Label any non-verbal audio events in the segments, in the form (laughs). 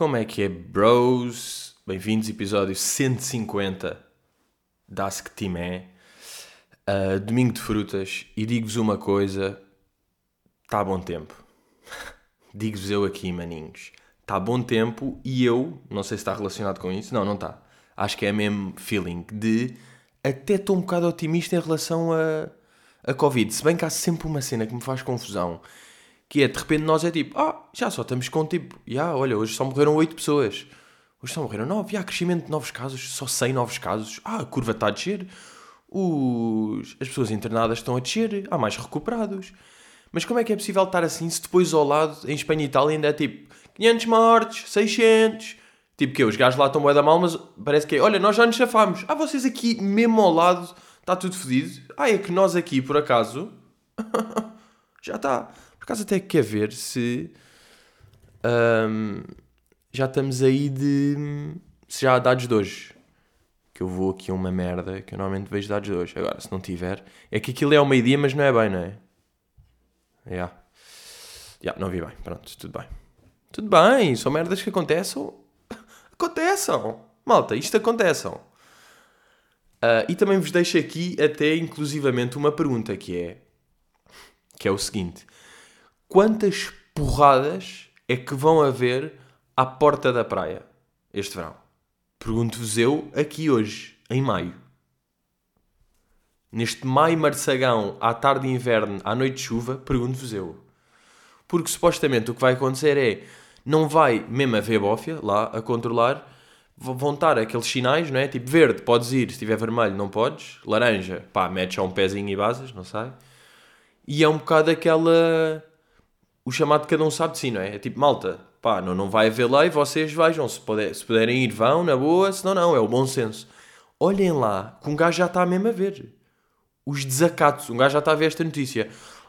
Como é que é, bros? Bem-vindos, episódio 150 da Ask Timé. Uh, domingo de frutas. E digo-vos uma coisa: está bom tempo. (laughs) Digo-vos eu aqui, maninhos. Está bom tempo e eu, não sei se está relacionado com isso, não, não está. Acho que é mesmo feeling de até estou um bocado otimista em relação a, a Covid. Se bem que há sempre uma cena que me faz confusão que é, de repente nós é tipo, ah, já só estamos com tipo, já, olha, hoje só morreram 8 pessoas. Hoje só morreram 9, há crescimento de novos casos, só 100 novos casos. Ah, a curva está a descer. Os... As pessoas internadas estão a descer, há mais recuperados. Mas como é que é possível estar assim se depois ao lado, em Espanha e Itália, ainda é tipo 500 mortes, 600... Tipo que os gajos lá estão bué da mal, mas parece que é, olha, nós já nos chafámos. Ah, vocês aqui, mesmo ao lado, está tudo fedido. Ah, é que nós aqui, por acaso, (laughs) já está acaso até quer ver se um, já estamos aí de. Se já há dados de hoje. Que eu vou aqui a uma merda que eu normalmente vejo dados de hoje. Agora, se não tiver. É que aquilo é ao meio-dia, mas não é bem, não é? Já. Yeah. Yeah, não vi bem. Pronto, tudo bem. Tudo bem, são merdas que acontecem. (laughs) Acontecem. Malta, isto acontecem. Uh, e também vos deixo aqui até inclusivamente uma pergunta que é que é o seguinte: quantas porradas é que vão haver à porta da praia este verão? Pergunto-vos eu aqui hoje, em maio. Neste maio marçagão, à tarde de inverno, à noite de chuva, pergunto-vos eu. Porque supostamente o que vai acontecer é, não vai mesmo haver bófia lá a controlar, vão estar aqueles sinais, não é? Tipo, verde, podes ir, se estiver vermelho, não podes. Laranja, pá, metes só um pezinho e basas, não sai. E é um bocado aquela o chamado cada um sabe de si, não é? É tipo, malta, pá, não, não vai haver lei, vocês vejam, se, puder, se puderem ir, vão, na boa, senão não, é o bom senso. Olhem lá, que um gajo já está mesmo a ver. Os desacatos, um gajo já está a ver esta notícia.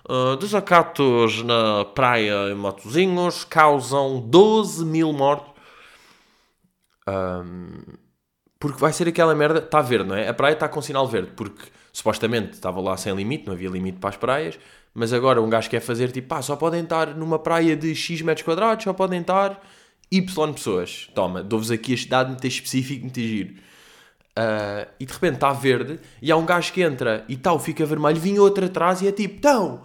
Uh, desacatos na praia em Matozinhos causam 12 mil mortos. Um, porque vai ser aquela merda, está verde, não é? A praia está com sinal verde, porque supostamente estava lá sem limite, não havia limite para as praias, mas agora um gajo quer fazer tipo, pá, só podem estar numa praia de X metros quadrados, só podem estar Y pessoas. Toma, dou-vos aqui este dado muito específico, muito giro. Uh, e de repente está verde e há um gajo que entra e tal, fica vermelho, vinha outro atrás e é tipo, então,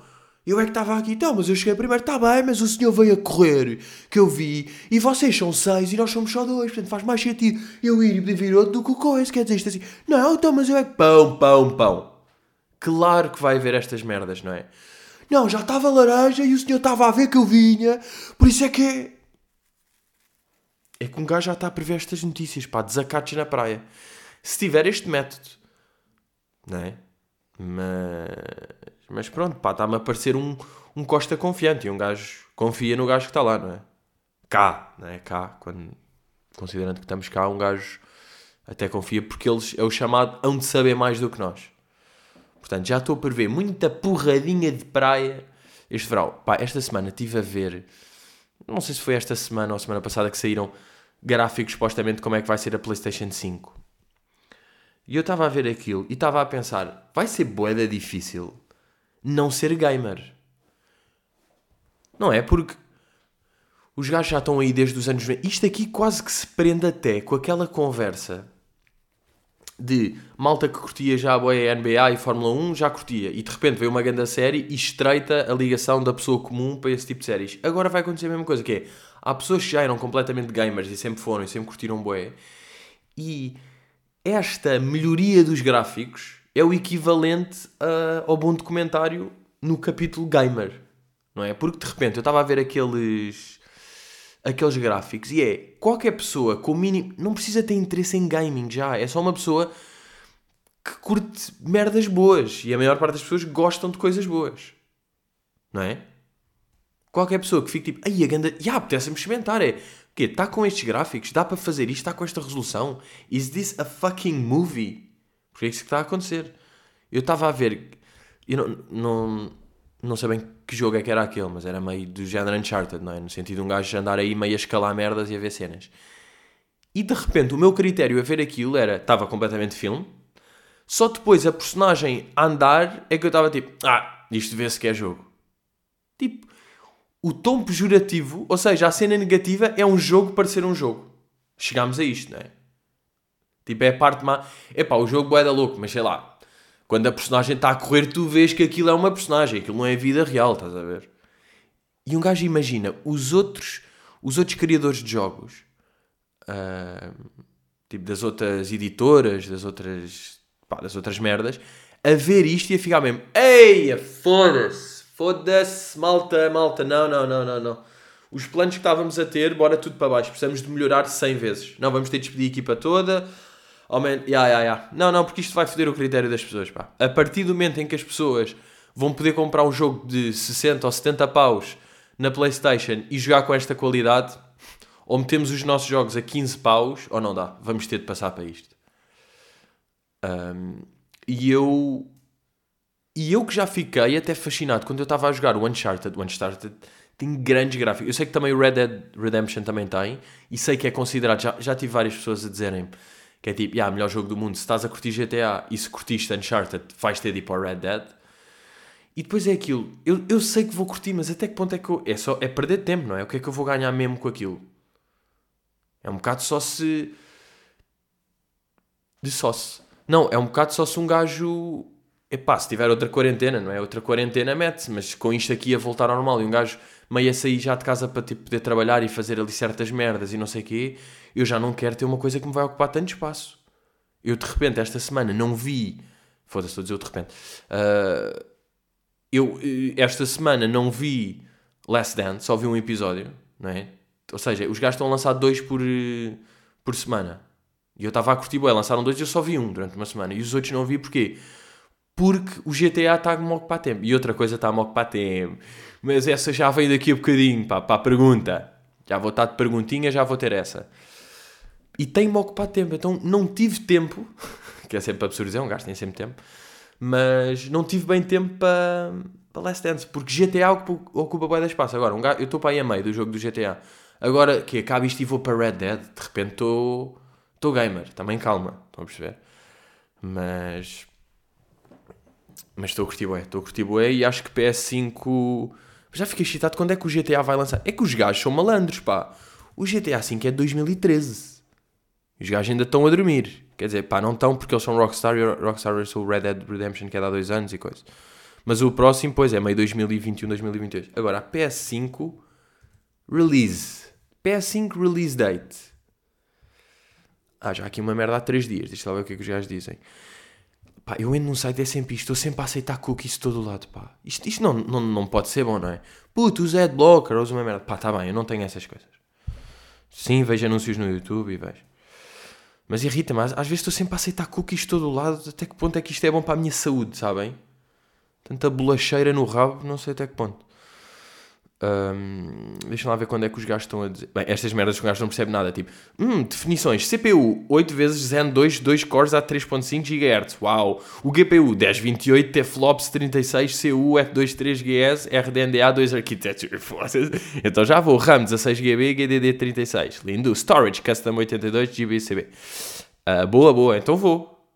eu é que estava aqui, então, mas eu cheguei primeiro, está bem, mas o senhor veio a correr, que eu vi, e vocês são seis e nós somos só dois, portanto faz mais sentido eu ir e vir outro do que o coisa, quer dizer isto assim, não, então, mas eu é que, pão, pão, pão. Claro que vai haver estas merdas, não é? Não, já estava laranja e o senhor estava a ver que eu vinha, por isso é que é. É que um gajo já está a prever estas notícias, pá, desacatos na praia. Se tiver este método, não é? Mas, mas pronto, pá, está-me a parecer um, um Costa confiante e um gajo confia no gajo que está lá, não é? Cá, não é? Cá, quando, considerando que estamos cá, um gajo até confia porque eles é o chamado hão de saber mais do que nós. Portanto, já estou a prever muita porradinha de praia este verão. Pá, esta semana estive a ver, não sei se foi esta semana ou semana passada que saíram gráficos supostamente como é que vai ser a PlayStation 5. E eu estava a ver aquilo e estava a pensar, vai ser boeda difícil não ser gamer. Não é? Porque os gajos já estão aí desde os anos 90. Isto aqui quase que se prende até com aquela conversa de malta que curtia já a NBA e Fórmula 1 já curtia e de repente veio uma grande série e estreita a ligação da pessoa comum para esse tipo de séries. Agora vai acontecer a mesma coisa, que é, há pessoas que já eram completamente gamers e sempre foram e sempre curtiram boé e esta melhoria dos gráficos é o equivalente a, ao bom documentário no capítulo gamer, não é? Porque de repente eu estava a ver aqueles aqueles gráficos e é qualquer pessoa com o mínimo. Não precisa ter interesse em gaming já, é só uma pessoa que curte merdas boas e a maior parte das pessoas gostam de coisas boas, não é? Qualquer pessoa que fique tipo, ai a ganda, já apetece-me experimentar, é o quê? Está com estes gráficos, dá para fazer isto, está com esta resolução. Is this a fucking movie? Porque é isso que está a acontecer. Eu estava a ver, eu não, não não sei bem que jogo é que era aquele, mas era meio do género Uncharted, não é? No sentido de um gajo andar aí meio a escalar merdas e a ver cenas. E de repente o meu critério a ver aquilo era, estava completamente filme, só depois a personagem a andar é que eu estava tipo, ah, isto vê-se que é jogo. Tipo, o tom pejorativo, ou seja, a cena negativa é um jogo para ser um jogo. Chegámos a isto, não é? Tipo, é a parte má. Epá, o jogo é da louco, mas sei lá. Quando a personagem está a correr, tu vês que aquilo é uma personagem, aquilo não é vida real, estás a ver? E um gajo imagina os outros, os outros criadores de jogos, uh, tipo das outras editoras, das outras, pá, das outras merdas, a ver isto e a ficar mesmo, eia, foda-se, foda-se, malta, malta, não, não, não, não, não. Os planos que estávamos a ter, bora tudo para baixo, precisamos de melhorar 100 vezes. Não, vamos ter de despedir a equipa toda, Aumenta. Yeah, yeah, yeah. Não, não, porque isto vai foder o critério das pessoas. Pá. A partir do momento em que as pessoas vão poder comprar um jogo de 60 ou 70 paus na PlayStation e jogar com esta qualidade, ou metemos os nossos jogos a 15 paus, ou não dá. Vamos ter de passar para isto. Um, e eu. E eu que já fiquei até fascinado quando eu estava a jogar o Uncharted. O Uncharted tem grandes gráficos. Eu sei que também o Red Dead Redemption também tem, e sei que é considerado. Já, já tive várias pessoas a dizerem que é tipo, yeah, melhor jogo do mundo. Se estás a curtir GTA e se curtiste Uncharted, vais ter de ir para o Red Dead. E depois é aquilo, eu, eu sei que vou curtir, mas até que ponto é que eu. É, só, é perder tempo, não é? O que é que eu vou ganhar mesmo com aquilo? É um bocado só se. De só se. Não, é um bocado só se um gajo. Epá, se tiver outra quarentena, não é? Outra quarentena mete-se, mas com isto aqui a voltar ao normal e um gajo meio a sair já de casa para tipo, poder trabalhar e fazer ali certas merdas e não sei o quê, eu já não quero ter uma coisa que me vai ocupar tanto espaço. Eu de repente, esta semana, não vi. Foda-se, estou a dizer eu de repente. Uh, eu eh, esta semana não vi Last Dance, só vi um episódio, não é? Ou seja, os gajos estão a lançar dois por, eh, por semana. E eu estava a curtir, bem, lançaram dois e eu só vi um durante uma semana. E os outros não vi porquê? Porque o GTA está-me a ocupar tempo. E outra coisa está-me a ocupar tempo. Mas essa já vem daqui a bocadinho, pá, para a pergunta. Já vou estar de perguntinha, já vou ter essa. E tem-me ocupado tempo, então não tive tempo, (laughs) que é sempre um gajo tem sempre tempo, mas não tive bem tempo para, para Last Dance, porque GTA ocupa bem de espaço. Agora, um gajo, eu estou para aí a meio do jogo do GTA. Agora que acaba isto e vou para Red Dead, de repente estou, estou gamer, também calma, estão a perceber? Mas, mas estou a curtir bué, estou a curtir bué e acho que PS5 já fiquei excitado quando é que o GTA vai lançar. É que os gajos são malandros, pá. O GTA V é de 2013. Os gajos ainda estão a dormir. Quer dizer, pá, não estão porque eles são Rockstar e Rockstar lançou o Red Dead Redemption que é de há dois anos e coisa. Mas o próximo, pois, é meio 2021, 2022. Agora, a PS5 release. PS5 release date. Ah, já aqui uma merda há 3 dias. Deixa lá ver o que é que os gajos dizem. Pá, eu entro num site é sempre isto, estou sempre a aceitar cookies de todo lado, pá. Isto, isto não, não, não pode ser bom, não é? Puto, usa adblocker, usa uma merda. Pá, tá bem, eu não tenho essas coisas. Sim, vejo anúncios no YouTube e vejo. Mas irrita-me, às, vezes estou sempre a aceitar cookies de todo lado, até que ponto é que isto é bom para a minha saúde, sabem? Tanta bolacheira no rabo, não sei até que ponto. Um, deixa lá ver quando é que os gajos estão a dizer. Bem, estas merdas que os gajos não percebem nada. Tipo, hum, definições: CPU 8 vezes Zen 2, 2 cores a 3.5 GHz. Uau! O GPU 1028, TFLOPS 36, CU F23GS, RDNA 2 Architecture. Então já vou. RAM 16GB, GDD 36. Lindo. Storage Custom 82 GB CB. Uh, boa, boa. Então vou.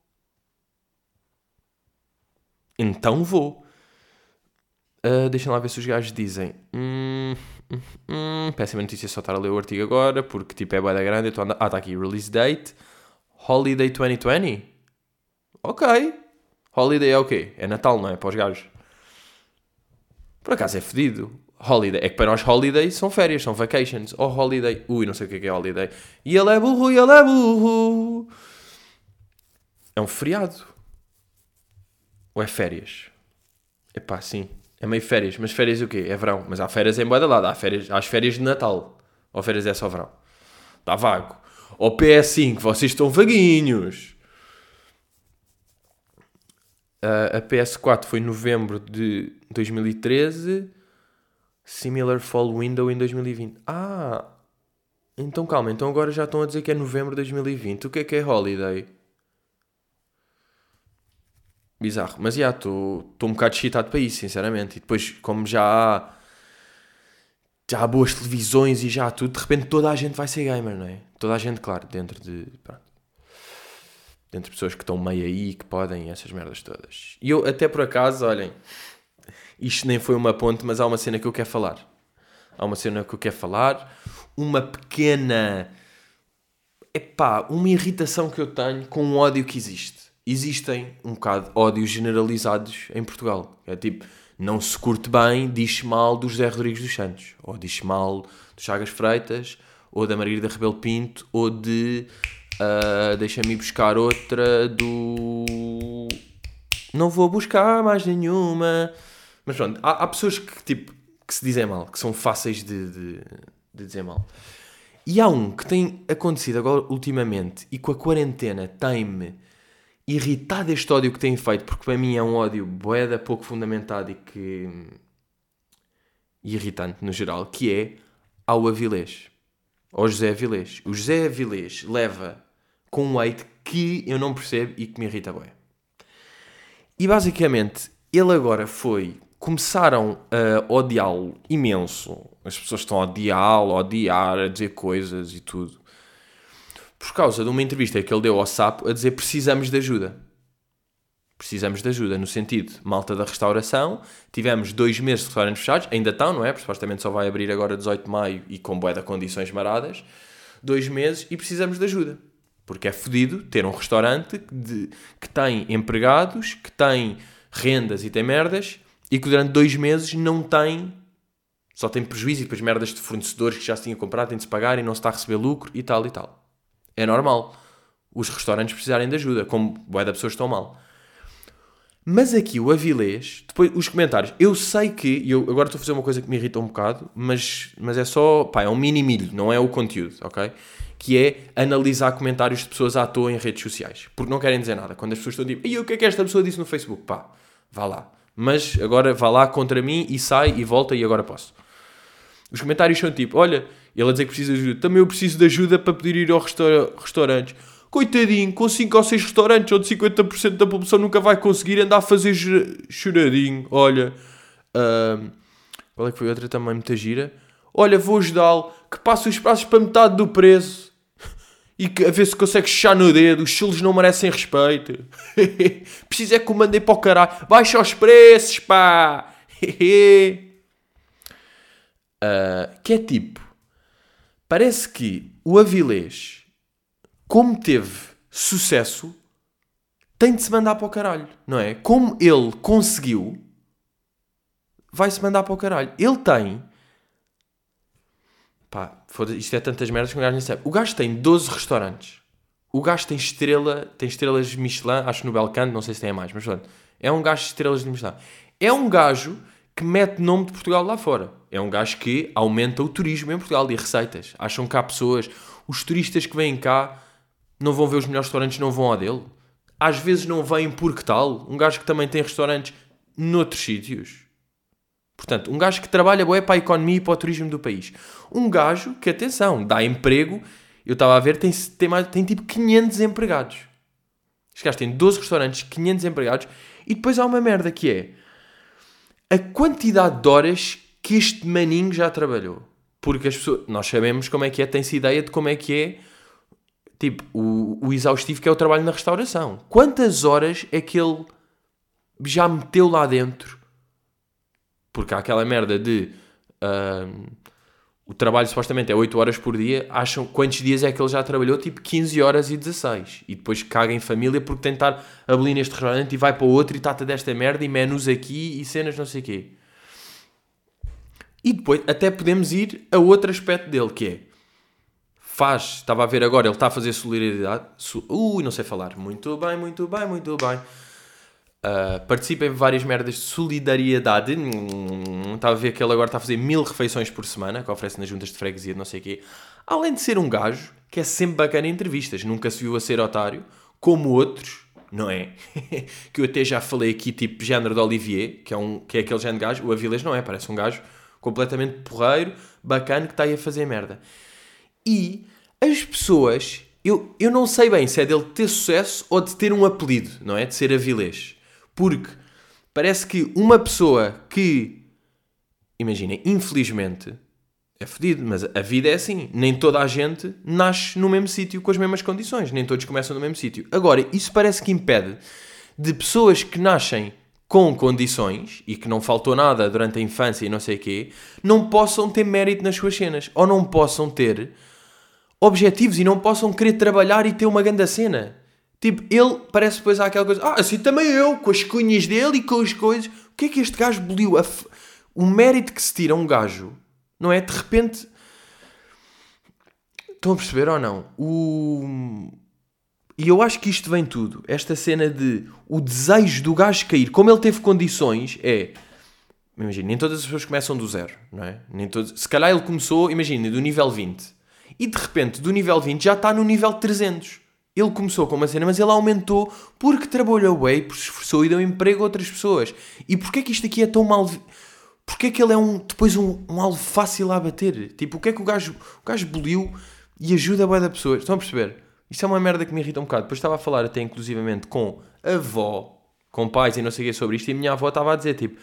Então vou. Uh, deixem lá ver se os gajos dizem. Hum, hum, hum, péssima notícia só estar a ler o artigo agora, porque tipo é da grande. Então anda... Ah, está aqui. Release date. Holiday 2020. Ok. Holiday é o quê? É Natal, não é? Para os gajos. Por acaso é fedido. Holiday. É que para nós holiday são férias, são vacations. Ou oh, holiday. Ui, não sei o que é, que é holiday. E ele é burro, e ele é burro. É um feriado. Ou é férias? Epá, sim. É meio férias, mas férias o quê? É verão. Mas há férias em boa lado, há férias, há as férias de Natal. Ou férias é só verão. Está vago. Ou PS5, vocês estão vaguinhos. Uh, a PS4 foi em novembro de 2013. Similar Fall Window em 2020. Ah! Então calma, então agora já estão a dizer que é novembro de 2020. O que é que é Holiday? Bizarro. Mas já, estou um bocado excitado para isso, sinceramente. E depois, como já há, já há boas televisões e já há tudo, de repente toda a gente vai ser gamer, não é? Toda a gente, claro, dentro de. Pronto, dentro de pessoas que estão meio aí, que podem, essas merdas todas. E eu, até por acaso, olhem, isto nem foi uma ponte, mas há uma cena que eu quero falar. há uma cena que eu quero falar. Uma pequena. Epá, uma irritação que eu tenho com o ódio que existe. Existem um bocado ódios generalizados em Portugal. É tipo, não se curte bem, diz mal do José Rodrigues dos Santos, ou diz mal do Chagas Freitas, ou da Margarida Rebelo Pinto, ou de. Uh, Deixa-me buscar outra do. Não vou buscar mais nenhuma. Mas pronto, há, há pessoas que, tipo, que se dizem mal, que são fáceis de, de, de dizer mal. E há um que tem acontecido agora ultimamente e com a quarentena tem-me irritado este ódio que tem feito, porque para mim é um ódio boeda pouco fundamentado e que. Irritante no geral, que é ao Avilés. Ao José Avilés. O José Avilés leva com um hate que eu não percebo e que me irrita bem. E basicamente, ele agora foi. Começaram a odiá-lo imenso. As pessoas estão a odiá-lo, a odiar, a dizer coisas e tudo. Por causa de uma entrevista que ele deu ao Sapo a dizer precisamos de ajuda. Precisamos de ajuda, no sentido, malta da restauração, tivemos dois meses de restaurantes fechados, ainda estão, não é? Porque supostamente só vai abrir agora 18 de maio e com boé de condições maradas. Dois meses e precisamos de ajuda. Porque é fodido ter um restaurante de, que tem empregados, que tem rendas e tem merdas, e que durante dois meses não tem. Só tem prejuízo e depois merdas de fornecedores que já se tinha comprado, tem de se pagar e não se está a receber lucro e tal e tal. É normal os restaurantes precisarem de ajuda, como boé da pessoas estão mal. Mas aqui o Avilés, depois os comentários, eu sei que, eu agora estou a fazer uma coisa que me irrita um bocado, mas, mas é só, pá, é um mini milho, não é o conteúdo, ok? que é analisar comentários de pessoas à toa em redes sociais. Porque não querem dizer nada. Quando as pessoas estão tipo, e o que é que esta pessoa disse no Facebook? Pá, vá lá. Mas agora vá lá contra mim e sai e volta e agora posso. Os comentários são tipo, olha, ele a dizer que precisa de ajuda. Também eu preciso de ajuda para poder ir ao restaur restaurante. Coitadinho, com 5 ou 6 restaurantes, onde 50% da população nunca vai conseguir andar a fazer choradinho. Olha, qual é que foi outra também muita gira? Olha, vou ajudá-lo, que passe os prazos para metade do preço e que, a ver se consegue chá no dedo. Os chilos não merecem respeito. (laughs) Precisa é que o mandei para o caralho. Baixa os preços, pá. (laughs) uh, que é tipo, parece que o Avilés, como teve sucesso, tem de se mandar para o caralho, não é? Como ele conseguiu, vai-se mandar para o caralho. Ele tem Pá, isto é tantas merdas que o gajo nem sabe. O gajo tem 12 restaurantes. O gajo tem estrela, tem estrelas Michelin, acho no Belcanto, não sei se tem mais, mas pronto. É um gajo de estrelas de Michelin. É um gajo que mete nome de Portugal lá fora. É um gajo que aumenta o turismo em Portugal e receitas. Acham que há pessoas, os turistas que vêm cá não vão ver os melhores restaurantes, não vão a dele. Às vezes não vêm porque tal. Um gajo que também tem restaurantes noutros sítios. Portanto, um gajo que trabalha bué para a economia e para o turismo do país. Um gajo que, atenção, dá emprego. Eu estava a ver, tem, tem, mais, tem tipo 500 empregados. Este gajo tem 12 restaurantes, 500 empregados. E depois há uma merda que é a quantidade de horas que este maninho já trabalhou. Porque as pessoas, nós sabemos como é que é, tem-se ideia de como é que é tipo, o, o exaustivo que é o trabalho na restauração. Quantas horas é que ele já meteu lá dentro porque há aquela merda de uh, o trabalho supostamente é 8 horas por dia, acham quantos dias é que ele já trabalhou? Tipo 15 horas e 16. E depois caga em família porque tentar abolir neste restaurante e vai para outro e trata desta merda e menus aqui e cenas não sei o quê. E depois até podemos ir a outro aspecto dele que é faz, estava a ver agora, ele está a fazer solidariedade. Ui, não sei falar. Muito bem, muito bem, muito bem. Uh, participa em várias merdas de solidariedade. Hum, estava a ver que ele agora está a fazer mil refeições por semana, que oferece nas juntas de freguesia, não sei o quê. Além de ser um gajo que é sempre bacana em entrevistas, nunca se viu a ser otário, como outros, não é? (laughs) que eu até já falei aqui, tipo género de Olivier, que é, um, que é aquele género de gajo. O Avilés não é, parece um gajo completamente porreiro, bacana, que está aí a fazer merda. E as pessoas, eu, eu não sei bem se é dele ter sucesso ou de ter um apelido, não é? De ser Avilés. Porque parece que uma pessoa que, imaginem, infelizmente, é fedido, mas a vida é assim. Nem toda a gente nasce no mesmo sítio com as mesmas condições. Nem todos começam no mesmo sítio. Agora, isso parece que impede de pessoas que nascem com condições e que não faltou nada durante a infância e não sei quê, não possam ter mérito nas suas cenas ou não possam ter objetivos e não possam querer trabalhar e ter uma grande cena. Tipo, ele parece depois aquela coisa, ah, assim também eu, com as cunhas dele e com as coisas. O que é que este gajo boliu? F... O mérito que se tira a um gajo, não é? De repente. Estão a perceber ou não? O... E eu acho que isto vem tudo. Esta cena de o desejo do gajo cair, como ele teve condições, é. Imagina, nem todas as pessoas começam do zero, não é? Nem todos... Se calhar ele começou, imagina, do nível 20. E de repente, do nível 20 já está no nível 300. Ele começou com uma cena, mas ele aumentou porque trabalhou bem, porque se esforçou e deu emprego a outras pessoas. E porquê que isto aqui é tão mal... Porquê que ele é um, depois um, um alvo fácil a bater? Tipo, o que é que o gajo, o gajo boliu e ajuda a boa da pessoa? Estão a perceber? Isto é uma merda que me irrita um bocado. Depois estava a falar até inclusivamente com avó, com pais e não sei o que sobre isto, e a minha avó estava a dizer tipo,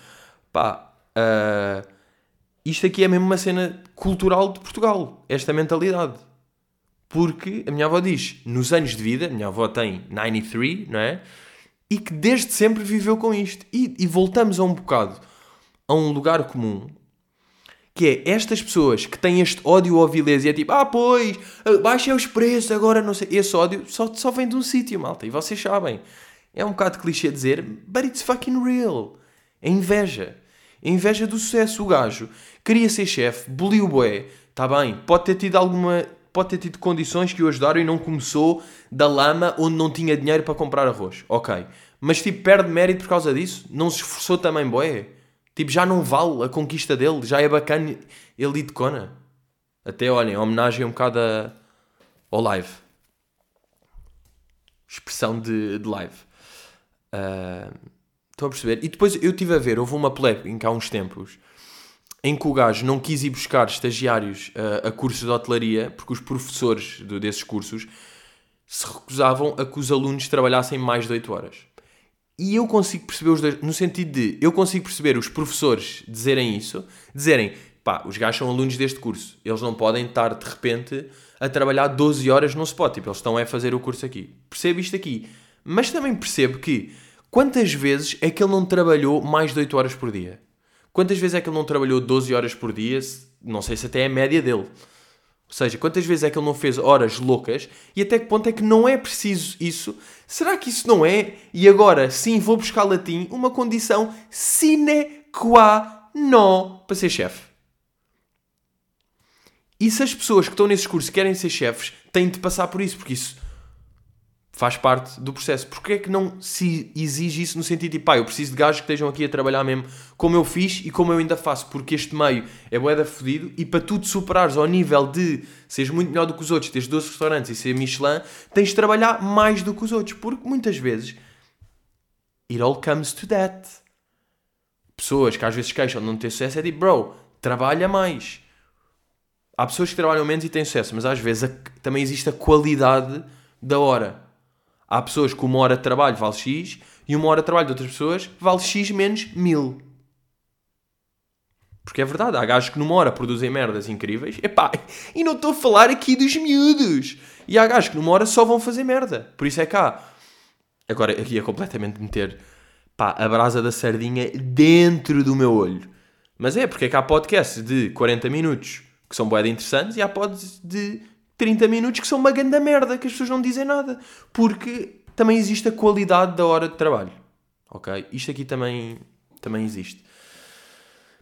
pá, uh, isto aqui é mesmo uma cena cultural de Portugal, esta mentalidade. Porque a minha avó diz, nos anos de vida, a minha avó tem 93, não é? E que desde sempre viveu com isto. E, e voltamos a um bocado a um lugar comum que é estas pessoas que têm este ódio ao vilês e é tipo, ah, pois, baixem os preços, agora não sei. Esse ódio só, só vem de um sítio, malta, e vocês sabem. É um bocado clichê dizer, but it's fucking real. É inveja. É inveja do sucesso. O gajo queria ser chefe, boliu o boé, está bem, pode ter tido alguma. Pode ter tido condições que o ajudaram e não começou da lama onde não tinha dinheiro para comprar arroz. Ok. Mas tipo, perde mérito por causa disso? Não se esforçou também, boé? Tipo, já não vale a conquista dele, já é bacana ele ir de cona. Até, olhem, homenagem um bocado a, ao live. Expressão de, de live. Uh, estão a perceber? E depois eu estive a ver, houve uma polémica há uns tempos em que o gajo não quis ir buscar estagiários uh, a cursos de hotelaria porque os professores de, desses cursos se recusavam a que os alunos trabalhassem mais de 8 horas. E eu consigo perceber os dois, no sentido de, eu consigo perceber os professores dizerem isso, dizerem, pá, os gajos são alunos deste curso, eles não podem estar de repente a trabalhar 12 horas no spot, tipo, eles estão a fazer o curso aqui. Percebo isto aqui. Mas também percebo que, quantas vezes é que ele não trabalhou mais de 8 horas por dia? Quantas vezes é que ele não trabalhou 12 horas por dia? Não sei se até é a média dele. Ou seja, quantas vezes é que ele não fez horas loucas e até que ponto é que não é preciso isso? Será que isso não é, e agora sim vou buscar latim, uma condição sine qua non para ser chefe? E se as pessoas que estão nesses cursos querem ser chefes, têm de passar por isso, porque isso faz parte do processo. Porquê é que não se exige isso no sentido de, pá, eu preciso de gajos que estejam aqui a trabalhar mesmo como eu fiz e como eu ainda faço, porque este meio é boeda fodido e para tu te superares ao nível de seres muito melhor do que os outros, teres 12 restaurantes e ser Michelin, tens de trabalhar mais do que os outros, porque muitas vezes it all comes to that. Pessoas que às vezes queixam de não ter sucesso é tipo, bro, trabalha mais. Há pessoas que trabalham menos e têm sucesso, mas às vezes a, também existe a qualidade da hora. Há pessoas que uma hora de trabalho vale X e uma hora de trabalho de outras pessoas vale X menos mil. Porque é verdade, há gajos que numa hora produzem merdas incríveis. Epá, e não estou a falar aqui dos miúdos. E há gajos que numa hora só vão fazer merda. Por isso é cá. Agora, aqui é completamente meter pá, a brasa da sardinha dentro do meu olho. Mas é, porque é que há podcasts de 40 minutos que são boeda interessantes e há pods de 30 minutos que são uma grande merda, que as pessoas não dizem nada. Porque também existe a qualidade da hora de trabalho. Ok? Isto aqui também, também existe.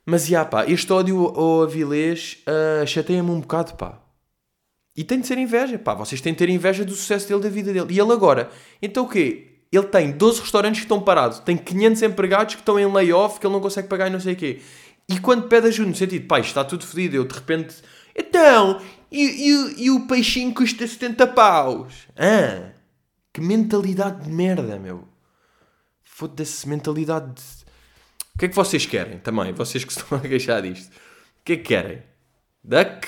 Mas, já pá, este ódio ao Avilés uh, chateia-me um bocado, pá. E tem de ser inveja, pá. Vocês têm de ter inveja do sucesso dele, da vida dele. E ele agora, então o quê? Ele tem 12 restaurantes que estão parados, tem 500 empregados que estão em layoff, que ele não consegue pagar e não sei o quê. E quando pede ajuda, no sentido, pá, está tudo fodido, eu de repente, então, e, e, e o peixinho custa 70 paus. Ah, que mentalidade de merda, meu. Foda-se, mentalidade de... O que é que vocês querem também? Vocês que estão a queixar disto. O que é que querem? Duck?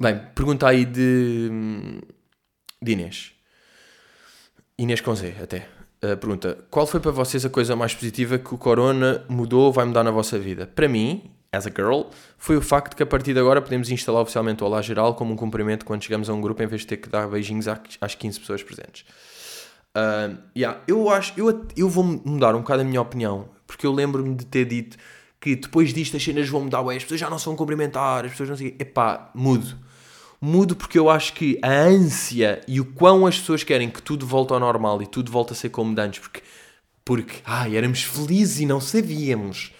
Bem, pergunta aí de, de Inês. Inês com Z, até. Uh, pergunta: Qual foi para vocês a coisa mais positiva que o Corona mudou ou vai mudar na vossa vida? Para mim, as a girl, foi o facto que a partir de agora podemos instalar oficialmente o Olá Geral como um cumprimento quando chegamos a um grupo em vez de ter que dar beijinhos às 15 pessoas presentes. Uh, yeah, eu acho, eu, eu vou mudar um bocado a minha opinião, porque eu lembro-me de ter dito que depois disto as cenas vão mudar, ué, as pessoas já não se vão cumprimentar, as pessoas não sei Epá, mudo. Mudo porque eu acho que a ânsia e o quão as pessoas querem que tudo volte ao normal e tudo volte a ser como antes, porque, porque ai, éramos felizes e não sabíamos.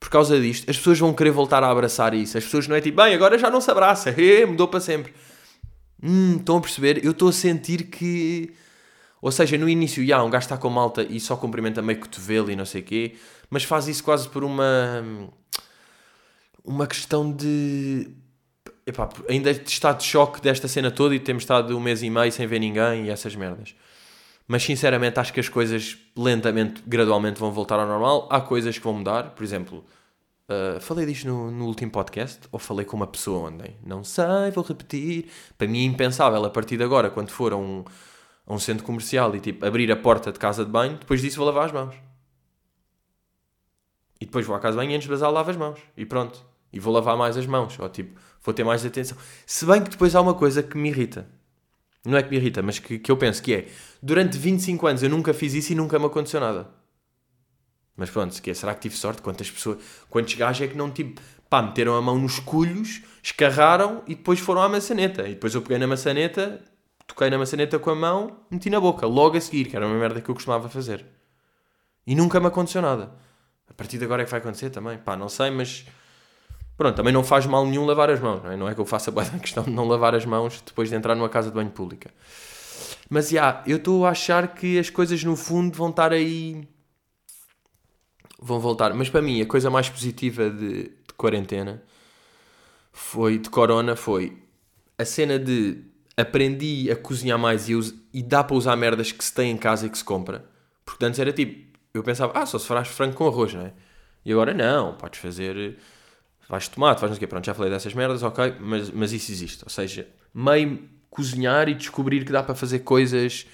Por causa disto, as pessoas vão querer voltar a abraçar isso. As pessoas não é tipo, bem, agora já não se abraça, (laughs) mudou para sempre. Hum, estão a perceber? Eu estou a sentir que ou seja, no início, já, um gajo está com malta e só cumprimenta meio cotovelo e não sei o quê, mas faz isso quase por uma. uma questão de. Epá, ainda está de choque desta cena toda e temos estado um mês e meio sem ver ninguém e essas merdas. Mas sinceramente acho que as coisas lentamente, gradualmente vão voltar ao normal. Há coisas que vão mudar, por exemplo, uh, falei disto no, no, último podcast ou falei com uma pessoa ontem? Não sei, vou repetir. Para mim é impensável a partir de agora, quando for a um a um centro comercial e tipo abrir a porta de casa de banho, depois disso vou lavar as mãos. E depois vou à casa de banho e antes de basar lavo as mãos. E pronto. E vou lavar mais as mãos. Ou tipo, vou ter mais atenção. Se bem que depois há uma coisa que me irrita. Não é que me irrita, mas que, que eu penso que é. Durante 25 anos eu nunca fiz isso e nunca me aconteceu nada. Mas pronto, se quer, será que tive sorte? Quantas pessoas, quantos gajos é que não tipo, pá, meteram a mão nos culhos, escarraram e depois foram à maçaneta. E depois eu peguei na maçaneta, toquei na maçaneta com a mão, meti na boca, logo a seguir, que era uma merda que eu costumava fazer. E nunca me aconteceu nada. A partir de agora é que vai acontecer também. Pá, não sei, mas. Pronto, também não faz mal nenhum lavar as mãos, não é? Não é que eu faça a questão de não lavar as mãos depois de entrar numa casa de banho pública. Mas, já, yeah, eu estou a achar que as coisas no fundo vão estar aí. Vão voltar. Mas para mim, a coisa mais positiva de, de quarentena foi, de corona, foi a cena de aprendi a cozinhar mais e, uso, e dá para usar merdas que se tem em casa e que se compra. Porque antes era tipo, eu pensava, ah, só se farás frango com arroz, não é? E agora não, podes fazer, vais tomate, faz não sei o quê. Pronto, já falei dessas merdas, ok, mas, mas isso existe. Ou seja, meio cozinhar e descobrir que dá para fazer coisas,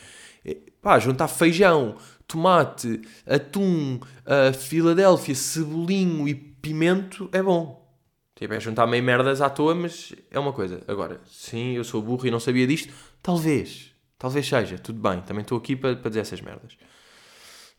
eh, pá, juntar feijão, tomate, atum, uh, Filadélfia, cebolinho e pimento é bom. Tipo, é juntar meio merdas à toa, mas é uma coisa. Agora, sim, eu sou burro e não sabia disto. Talvez. Talvez seja. Tudo bem. Também estou aqui para, para dizer essas merdas.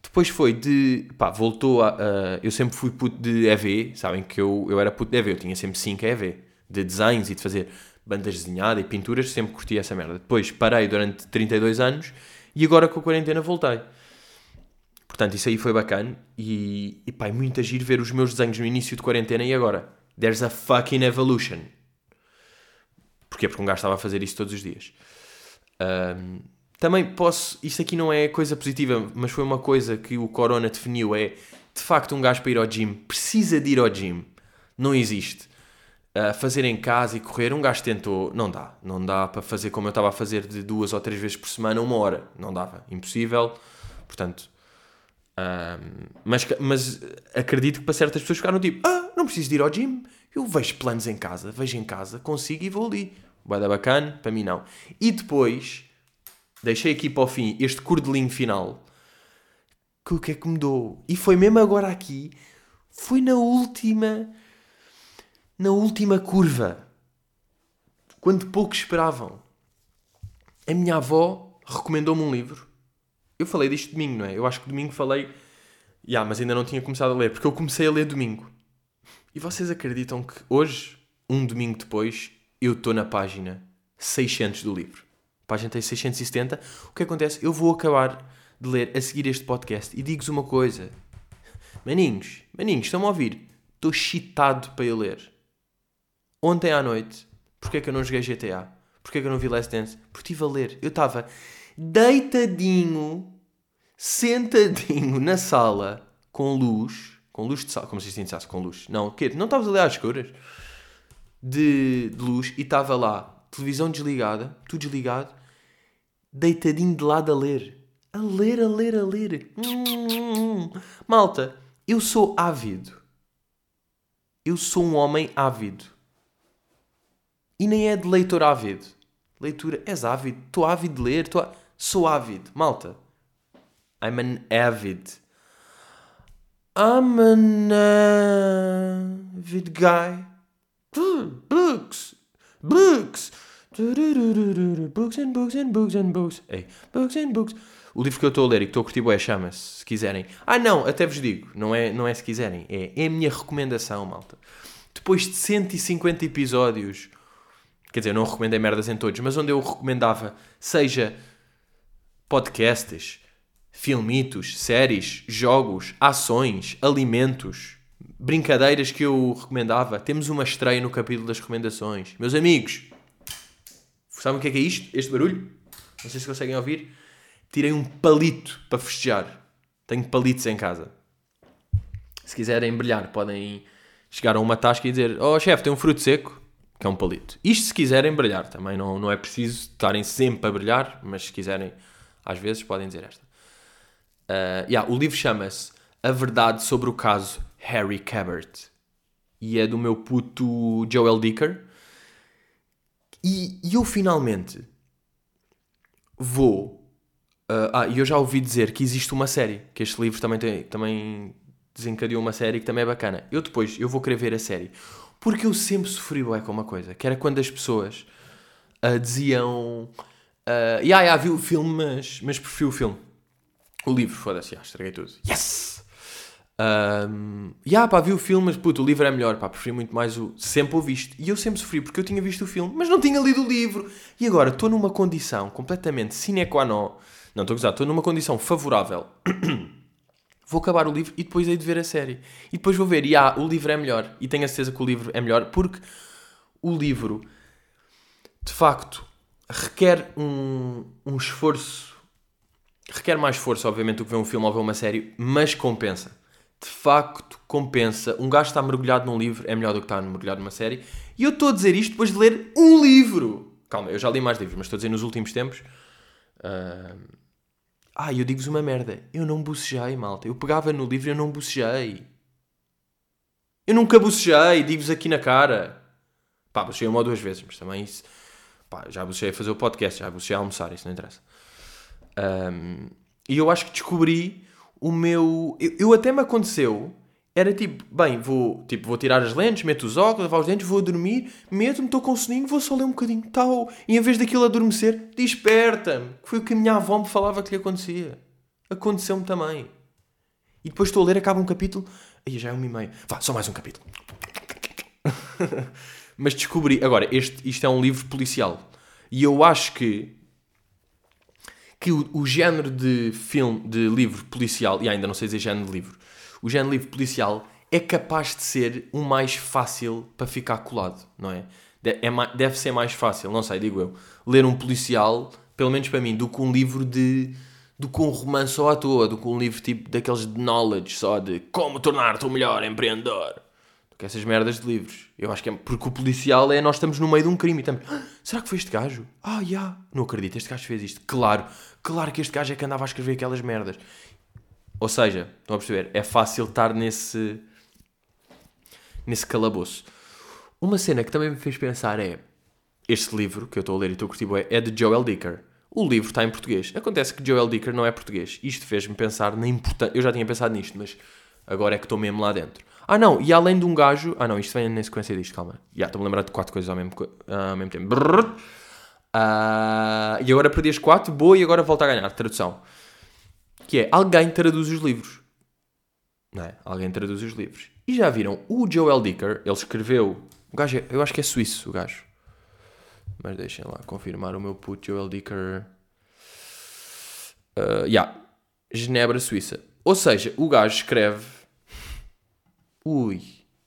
Depois foi de. Pá, voltou a. Eu sempre fui puto de EV. Sabem que eu, eu era puto de EV. Eu tinha sempre 5 EV. De desenhos e de fazer bandas desenhadas e pinturas. Sempre curti essa merda. Depois parei durante 32 anos e agora com a quarentena voltei. Portanto, isso aí foi bacana. E, e pá, é muito agir ver os meus desenhos no início de quarentena e agora. There's a fucking evolution. Porquê? Porque um gajo estava a fazer isso todos os dias. Um, também posso. Isto aqui não é coisa positiva, mas foi uma coisa que o Corona definiu: é de facto um gajo para ir ao gym precisa de ir ao gym. Não existe. Uh, fazer em casa e correr, um gajo tentou, não dá. Não dá para fazer como eu estava a fazer de duas ou três vezes por semana, uma hora. Não dava. Impossível. Portanto, um, mas, mas acredito que para certas pessoas ficaram tipo: Ah, não preciso de ir ao gym. Eu vejo planos em casa, vejo em casa, consigo e vou ali. Vai dar bacana, para mim não. E depois, deixei aqui para o fim este cordelinho final. Que o que é que mudou? E foi mesmo agora aqui, foi na última, na última curva. Quando poucos esperavam. A minha avó recomendou-me um livro eu falei disto domingo, não é? Eu acho que domingo falei. Yeah, mas ainda não tinha começado a ler, porque eu comecei a ler domingo. E vocês acreditam que hoje, um domingo depois, eu estou na página 600 do livro. Página tem 670. O que acontece? Eu vou acabar de ler a seguir este podcast e digo-vos uma coisa. Maninhos, maninhos, estão-me a ouvir? Estou chitado para eu ler. Ontem à noite, porquê é que eu não joguei GTA? Porquê é que eu não vi Last Dance? Porque estive a ler. Eu estava deitadinho, sentadinho na sala, com luz, com luz de sala, como se isso com luz. Não, quê? Não estavas ali às escuras? De, de luz e estava lá, televisão desligada, tudo desligado, deitadinho de lado a ler. A ler, a ler, a ler. Hum, malta, eu sou ávido. Eu sou um homem ávido. E nem é de leitor ávido. Leitura, és ávido. Estou ávido de ler. Tô... Sou ávido, malta. I'm an avid. I'm an avid guy. Books. Books. Books and books and books and books. Ei, books and books. O livro que eu estou a ler e que estou a curtir é chama-se, se quiserem. Ah, não, até vos digo, não é, não é se quiserem, é, é a minha recomendação, malta. Depois de 150 episódios, quer dizer, não recomendei merdas em todos, mas onde eu recomendava, seja podcasts, filmitos, séries, jogos, ações, alimentos, brincadeiras que eu recomendava. Temos uma estreia no capítulo das recomendações. Meus amigos, sabem o que é que é isto? Este barulho? Não sei se conseguem ouvir. Tirei um palito para festejar. Tenho palitos em casa. Se quiserem brilhar, podem chegar a uma tasca e dizer: Oh chefe, tem um fruto seco, que é um palito. Isto se quiserem brilhar, também não, não é preciso estarem sempre a brilhar, mas se quiserem, às vezes, podem dizer esta. Uh, yeah, o livro chama-se A Verdade sobre o Caso Harry Cabert e é do meu puto Joel Dicker. E, e eu finalmente vou. Uh, ah, e eu já ouvi dizer que existe uma série, que este livro também, tem, também desencadeou uma série que também é bacana. Eu depois, eu vou querer ver a série. Porque eu sempre sofri bué com uma coisa, que era quando as pessoas uh, diziam... Uh, yeah, yeah, vi o filme, mas, mas preferi o filme. O livro, foda-se, yeah, estraguei tudo. Yes! Um, yeah, pá, vi o filme, mas puto, o livro é melhor, pá, preferi muito mais o sempre o visto. E eu sempre sofri porque eu tinha visto o filme, mas não tinha lido o livro. E agora estou numa condição completamente sine qua non, não estou a gozar, estou numa condição favorável (coughs) vou acabar o livro e depois hei de ver a série. E depois vou ver, e ah, o livro é melhor. E tenho a certeza que o livro é melhor, porque o livro, de facto, requer um, um esforço. Requer mais esforço, obviamente, do que ver um filme ou ver uma série, mas compensa. De facto, compensa. Um gajo está mergulhado num livro é melhor do que estar mergulhado numa série. E eu estou a dizer isto depois de ler um livro. Calma, eu já li mais livros, mas estou a dizer nos últimos tempos. Uh ah, eu digo-vos uma merda. Eu não bocejei, malta. Eu pegava no livro e eu não bocejei. Eu nunca bocejei, digo-vos aqui na cara. Pá, bocejei uma ou duas vezes, mas também isso... Pá, já bocejei a fazer o podcast, já bocejei a almoçar, isso não interessa. Um, e eu acho que descobri o meu... Eu, eu até me aconteceu era tipo, bem, vou, tipo, vou tirar as lentes, meto os óculos, lavar os dentes, vou dormir, mesmo estou com soninho, vou só ler um bocadinho, tal. E em vez daquilo adormecer, desperta-me. Que foi o que a minha avó me falava que lhe acontecia. Aconteceu-me também. E depois estou a ler, acaba um capítulo, aí já é uma e meia. Vá, só mais um capítulo. (laughs) Mas descobri, agora, este, isto é um livro policial. E eu acho que que o, o género de filme, de livro policial, e ainda não sei dizer género de livro, o género livro policial é capaz de ser o mais fácil para ficar colado, não é? é deve ser mais fácil, não sei, digo eu, ler um policial, pelo menos para mim, do que um livro de. do que um romance só à toa, do que um livro tipo daqueles de knowledge, só de como tornar-te o melhor empreendedor. Que essas merdas de livros. Eu acho que é. Porque o policial é nós estamos no meio de um crime e estamos. Ah, será que foi este gajo? Ah, já. Yeah. Não acredito, este gajo fez isto. Claro, claro que este gajo é que andava a escrever aquelas merdas. Ou seja, estão a perceber? É fácil estar nesse. nesse calabouço. Uma cena que também me fez pensar é. Este livro que eu estou a ler e estou a curtir é de Joel Dicker. O livro está em português. Acontece que Joel Dicker não é português. Isto fez-me pensar na importância. Eu já tinha pensado nisto, mas agora é que estou mesmo lá dentro. Ah, não, e além de um gajo. Ah, não, isto vem na sequência disto, calma. Já estou-me a lembrar de quatro coisas ao mesmo, ao mesmo tempo. Uh, e agora perdi as quatro, boa, e agora volto a ganhar. Tradução que é alguém traduz os livros. Não é? Alguém traduz os livros. E já viram, o Joel Dicker, ele escreveu. O gajo é, eu acho que é suíço, o gajo. Mas deixem lá confirmar o meu puto Joel Dicker. Uh, yeah. Genebra, Suíça. Ou seja, o gajo escreve. Ui.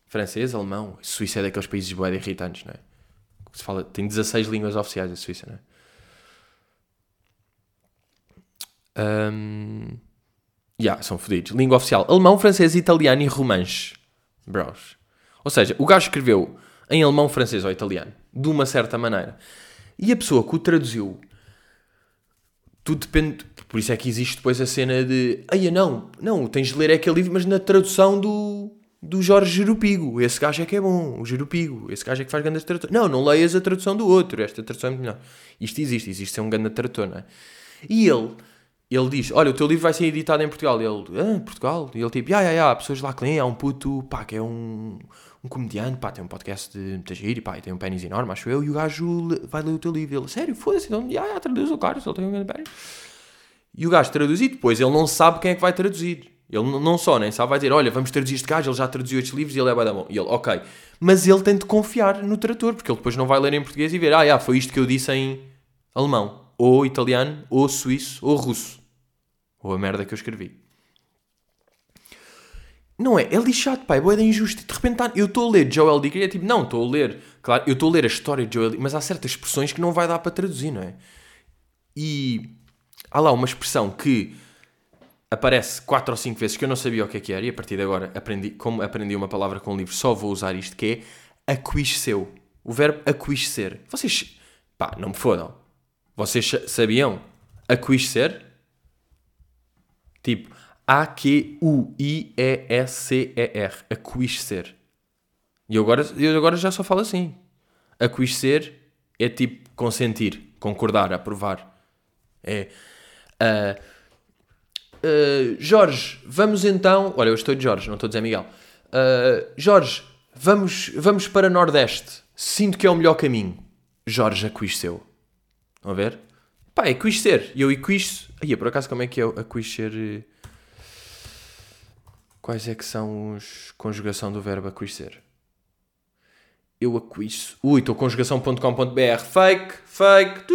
Francês, alemão. Suíça é daqueles países boeda irritantes, não é? Se fala, tem 16 línguas oficiais a Suíça, não é? Um, yeah, são fodidos. Língua oficial: alemão, francês, italiano e romanche. Bros. Ou seja, o gajo escreveu em alemão, francês ou italiano, de uma certa maneira. E a pessoa que o traduziu, tudo depende. Por isso é que existe depois a cena de. Ai, não, não, tens de ler aquele livro, mas na tradução do, do Jorge Jerupigo. Esse gajo é que é bom, o Jerupigo. Esse gajo é que faz grandes traduções. Não, não leias a tradução do outro. Esta tradução é melhor. Isto existe, existe ser um grande tradutor, não é? E ele ele diz: Olha, o teu livro vai ser editado em Portugal. E ele, ah, Portugal? E ele tipo, ah, ah, ah, pessoas lá que leem, há um puto, pá, que é um, um comediante, pá, tem um podcast de muita e pá, e tem um pênis enorme, acho eu, e o gajo vai ler o teu livro. Ele, sério, foda-se, então, já, já, traduz o cara, se ele tem um grande pênis. E o gajo traduz e depois ele não sabe quem é que vai traduzir. Ele não só nem sabe, vai dizer, olha, vamos traduzir este gajo, ele já traduziu estes livros e ele é bué da bom. E ele, ok. Mas ele tem de confiar no tradutor, porque ele depois não vai ler em português e ver, ah, já, foi isto que eu disse em alemão, ou italiano, ou suíço, ou russo. Ou a merda que eu escrevi. Não é? É lixado, pá, é boeda injusto. De repente, tá- eu estou a ler Joel Dicker e é tipo, não, estou a ler, claro, eu estou a ler a história de Joel Dicker, mas há certas expressões que não vai dar para traduzir, não é? E há lá uma expressão que aparece quatro ou cinco vezes que eu não sabia o que é que era e a partir de agora aprendi, como aprendi uma palavra com o livro, só vou usar isto que é aquisceu. O verbo aquiscer. Vocês, pá, não me fodam. Vocês sa- sabiam aquiscer? Tipo, A-Q-U-I-E-S-C-E-R. Aquiscer. E agora, eu agora já só falo assim. Aquiscer é tipo consentir, concordar, aprovar. É. ah, ah, Jorge, vamos então. Olha, eu estou de Jorge, não estou a dizer Miguel. Ah, Jorge, vamos, vamos para Nordeste. Sinto que é o melhor caminho. Jorge aquisceu. A ver? Pá, é aquiscer. E eu aquisço. Aí, por acaso, como é que é aquiscer? eh? Quais é que são os conjugação do verbo aquiscer? Eu aquisço. Ui, estou conjugação.com.br. Fake, fake.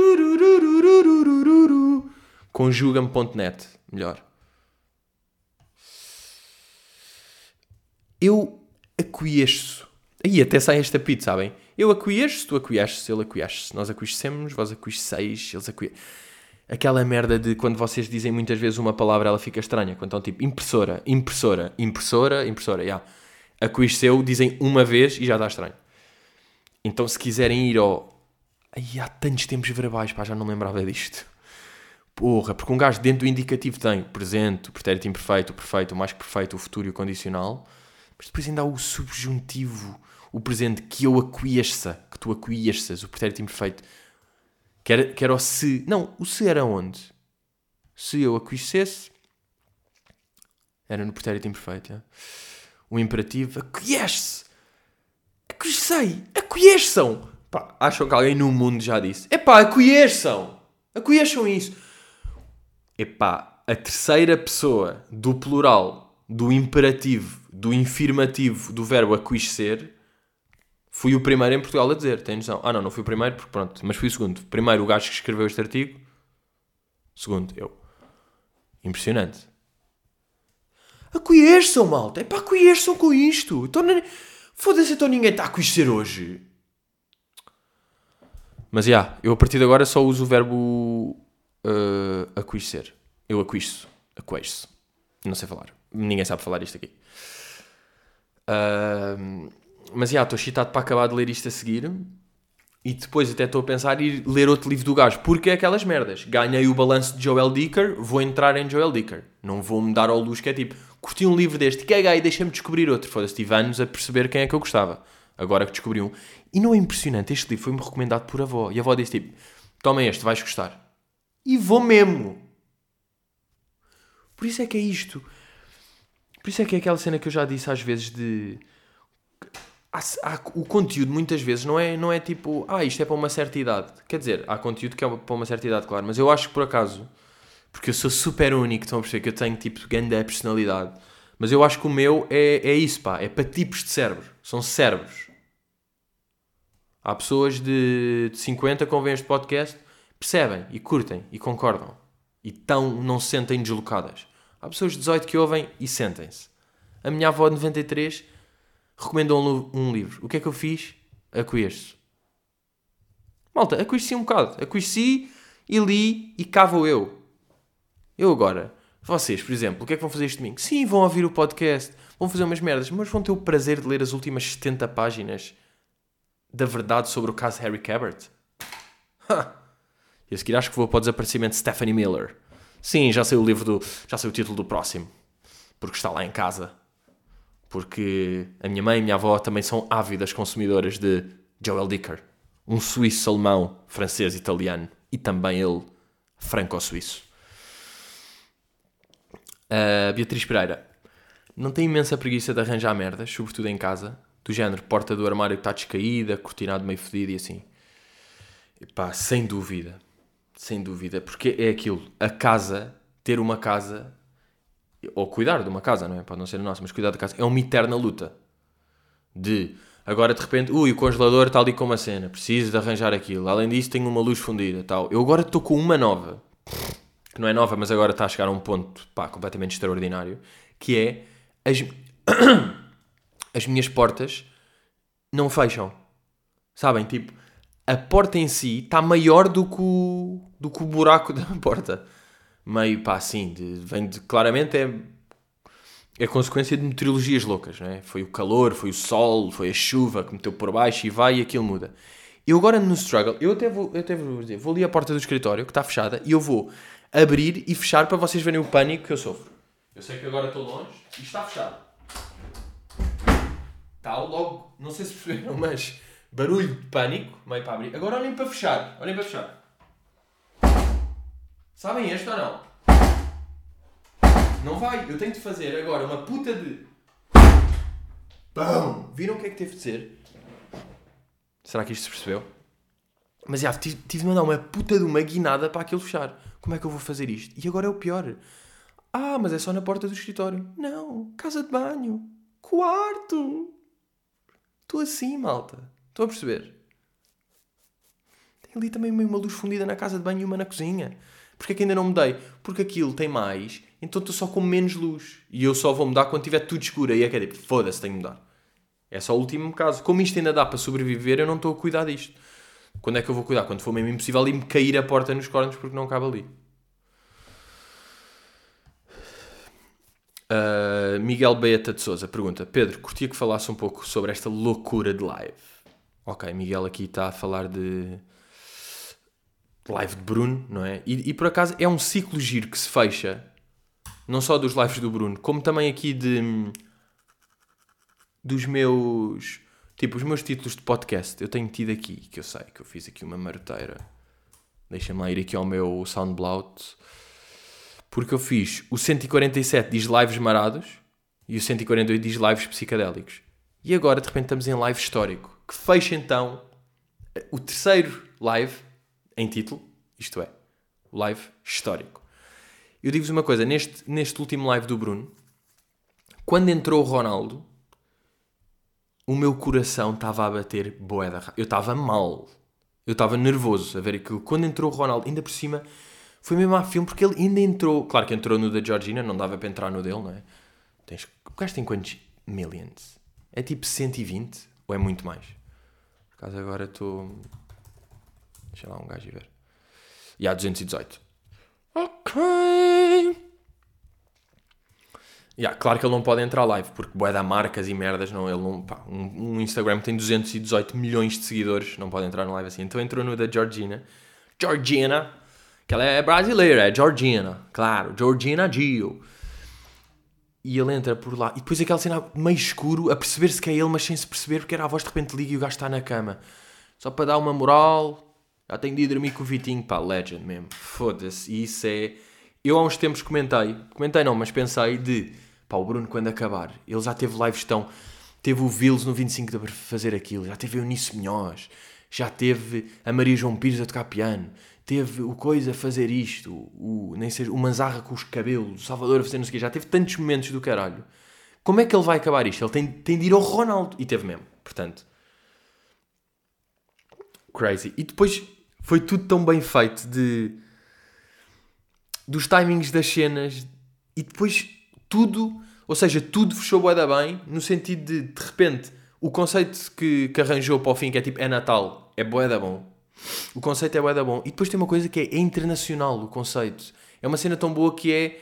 Conjuga-me.net. Melhor. Eu aquiesço. Aí até sai esta pizza, sabem? Eu aquiesço, tu aquiesces, ele aquiesce. Nós aquiescemos, vós aquiesceis, eles aquiescem. Aquela merda de quando vocês dizem muitas vezes uma palavra, ela fica estranha. Quando estão tipo impressora, impressora, impressora, impressora, já. Yeah. Aquiesceu, dizem uma vez e já está estranho. Então se quiserem ir ao... Ai, há tantos tempos verbais, pá, já não lembrava disto. Porra, porque um gajo dentro do indicativo tem o presente, o pretérito imperfeito, o perfeito, o mais que perfeito, o futuro e o condicional. Mas depois ainda há o subjuntivo, o presente, que eu aquiesça, que tu aquiesças, o pretérito imperfeito. Que era, que era o se. Não, o se era onde? Se eu aquiescesse. Era no pretérito imperfeito. é? O imperativo, aquiesce. Aquiescei. Aquiesçam. Pá, acham que alguém no mundo já disse? Epá, aquiesçam. Aquiesçam isso. Epá, a terceira pessoa do plural, do imperativo, do infirmativo, do verbo aquiescer, fui o primeiro em Portugal a dizer, tem noção? Ah não, não fui o primeiro, porque pronto, mas fui o segundo. Primeiro o gajo que escreveu este artigo, segundo eu. Impressionante. Aquiesçam, malta. Epá, aquiesçam com isto. Então, nem- Foda-se, então ninguém está a aquiescer hoje. Mas, já, eu a partir de agora só uso o verbo uh. Eu aquiesço. Aquiesço. Não sei falar. Ninguém sabe falar isto aqui. Ahm, mas, já, estou excitado para acabar de ler isto a seguir. E depois até estou a pensar em ler outro livro do gajo. Porque é aquelas merdas. Ganhei o balanço de Joel Dicker, vou entrar em Joel Dicker. Não vou-me dar ao luz que é tipo, curti um livro deste, caguei, deixa-me descobrir outro. Foda-se, tive anos a perceber quem é que eu gostava. Agora que descobri um. E não é impressionante, este livro foi-me recomendado por avó. E a avó disse tipo, toma este, vais gostar. E vou mesmo. Por isso é que é isto. Por isso é que é aquela cena que eu já disse às vezes de... Há, há- o conteúdo muitas vezes não é, não é tipo, ah, isto é para uma certa idade. Quer dizer, há conteúdo que é para uma certa idade, claro, mas eu acho que por acaso, porque eu sou super único, estão a perceber que eu tenho tipo grande personalidade, mas eu acho que o meu é, é isso, pá, é para tipos de cérebro, são cérebros. Há pessoas de, de 50 que ouvem este podcast, percebem e curtem e concordam e tão, não se sentem deslocadas. Há pessoas de 18 que ouvem e sentem-se. A minha avó de 93 recomendou um, um livro. O que é que eu fiz? Aconheço. Malta, aconheci um bocado. Aconheci e li e cá eu. Eu agora. Vocês, por exemplo, o que é que vão fazer este domingo? Sim, vão ouvir o podcast, vão fazer umas merdas, mas vão ter o prazer de ler as últimas 70 páginas da verdade sobre o caso Harry Cabert? Ha! E a seguir acho que vou para o desaparecimento de Stephanie Miller. Sim, já sei o livro do. Já sei o título do próximo. Porque está lá em casa. Porque a minha mãe e a minha avó também são ávidas consumidoras de Joel Dicker. Um suíço alemão, francês, italiano. E também ele, franco-suíço. Uh, Beatriz Pereira. Não tem imensa preguiça de arranjar merdas, sobretudo em casa. do género, porta do armário que está descaída, cortinado meio fedido e assim. E pá, sem dúvida, sem dúvida, porque é aquilo, a casa, ter uma casa, ou cuidar de uma casa, não é? Pode não ser a nossa, mas cuidar da casa, é uma eterna luta. De, agora de repente, ui, o congelador está ali com uma cena, preciso de arranjar aquilo. Além disso, tenho uma luz fundida, tal. Eu agora estou com uma nova, que não é nova, mas agora está a chegar a um ponto, pá, completamente extraordinário, que é, as, (coughs) as minhas portas não fecham. Sabem? Tipo, a porta em si está maior do que, o, do que o buraco (laughs) da porta. Meio, pá, assim, de, vem de, claramente é, é consequência de meteorologias loucas, não é? Foi o calor, foi o sol, foi a chuva que meteu por baixo e vai e aquilo muda. Eu agora no struggle, eu até vou, eu até vou dizer, vou ali à porta do escritório que está fechada e eu vou abrir e fechar para vocês verem o pânico que eu sofro. Eu sei que agora estou longe e está fechado. Está logo, não sei se perceberam, mas barulho de pânico, meio para abrir. Agora olhem para fechar, olhem para fechar. Sabem este ou não? Não vai, eu tenho de fazer agora uma puta de. Pão! Viram o que é que teve de ser? Será que isto se percebeu? Mas já, tive, tive de mandar uma puta de uma guinada para aquilo fechar. Como é que eu vou fazer isto? E agora é o pior. Ah, mas é só na porta do escritório. Não, casa de banho. Quarto. Estou assim, malta. Estou a perceber. Tem ali também uma luz fundida na casa de banho e uma na cozinha. Porquê é que ainda não mudei? Porque aquilo tem mais, então estou só com menos luz. E eu só vou mudar quando tiver tudo escuro. Aí é que é tipo, foda-se, tenho de mudar. É só o último caso. Como isto ainda dá para sobreviver, eu não estou a cuidar disto. Quando é que eu vou cuidar? Quando for mesmo impossível e me cair a porta nos cornos porque não cabe ali. Uh, Miguel Beata de Souza pergunta: Pedro, curtia que falasse um pouco sobre esta loucura de live. Ok, Miguel aqui está a falar de live de Bruno, não é? E, e, por acaso é um ciclo giro que se fecha, não só dos lives do Bruno, como também aqui de dos meus tipo os meus títulos de podcast. Eu tenho tido aqui, que eu sei que eu fiz aqui uma maroteira. Deixa-me lá ir aqui ao meu SoundCloud. Porque eu fiz o 147 diz lives marados e o 148 diz lives psicadélicos. E agora de repente estamos em live histórico, que fecha então o terceiro live em título, isto é, live histórico. Eu digo-vos uma coisa, neste, neste último live do Bruno, quando entrou o Ronaldo, o meu coração estava a bater boeda. Eu estava mal. Eu estava nervoso a ver aquilo. Quando entrou o Ronaldo, ainda por cima, foi mesmo a filme, porque ele ainda entrou. Claro que entrou no da Georgina, não dava para entrar no dele, não é? Tens, o gajo tem quantos millions? É tipo 120? Ou é muito mais? Por acaso agora estou. Deixa lá um gajo ver. E há 218. Ok. Yeah, claro que ele não pode entrar live, porque boé da marcas e merdas, não, ele não, pá, um, um, Instagram tem 218 milhões de seguidores, não pode entrar no live assim. Então entrou no da Georgina. Georgina, que ela é brasileira, é Georgina, claro, Georgina Gio. E ele entra por lá, e depois aquela cena meio escuro, a perceber-se que é ele, mas sem se perceber, porque era a voz de repente liga e o gajo está na cama. Só para dar uma moral, já tenho de ir dormir com o Vitinho, pá, legend mesmo. Foda-se. E isso é. Eu há uns tempos comentei, comentei não, mas pensei de. Pá, o Bruno quando acabar, ele já teve lives tão. Teve o Vils no 25 de Abril fazer aquilo, já teve o Eunice Minhoz, já teve a Maria João Pires a tocar piano, teve o Coisa a fazer isto, o, nem sei, o Manzarra com os cabelos, o Salvador a fazer não sei o quê, já teve tantos momentos do caralho. Como é que ele vai acabar isto? Ele tem, tem de ir ao Ronaldo. E teve mesmo, portanto. Crazy. E depois foi tudo tão bem feito de dos timings das cenas e depois tudo, ou seja, tudo fechou bué bem no sentido de de repente o conceito que, que arranjou para o fim que é tipo é Natal é bué da bom o conceito é bué da bom. E depois tem uma coisa que é, é internacional o conceito. É uma cena tão boa que é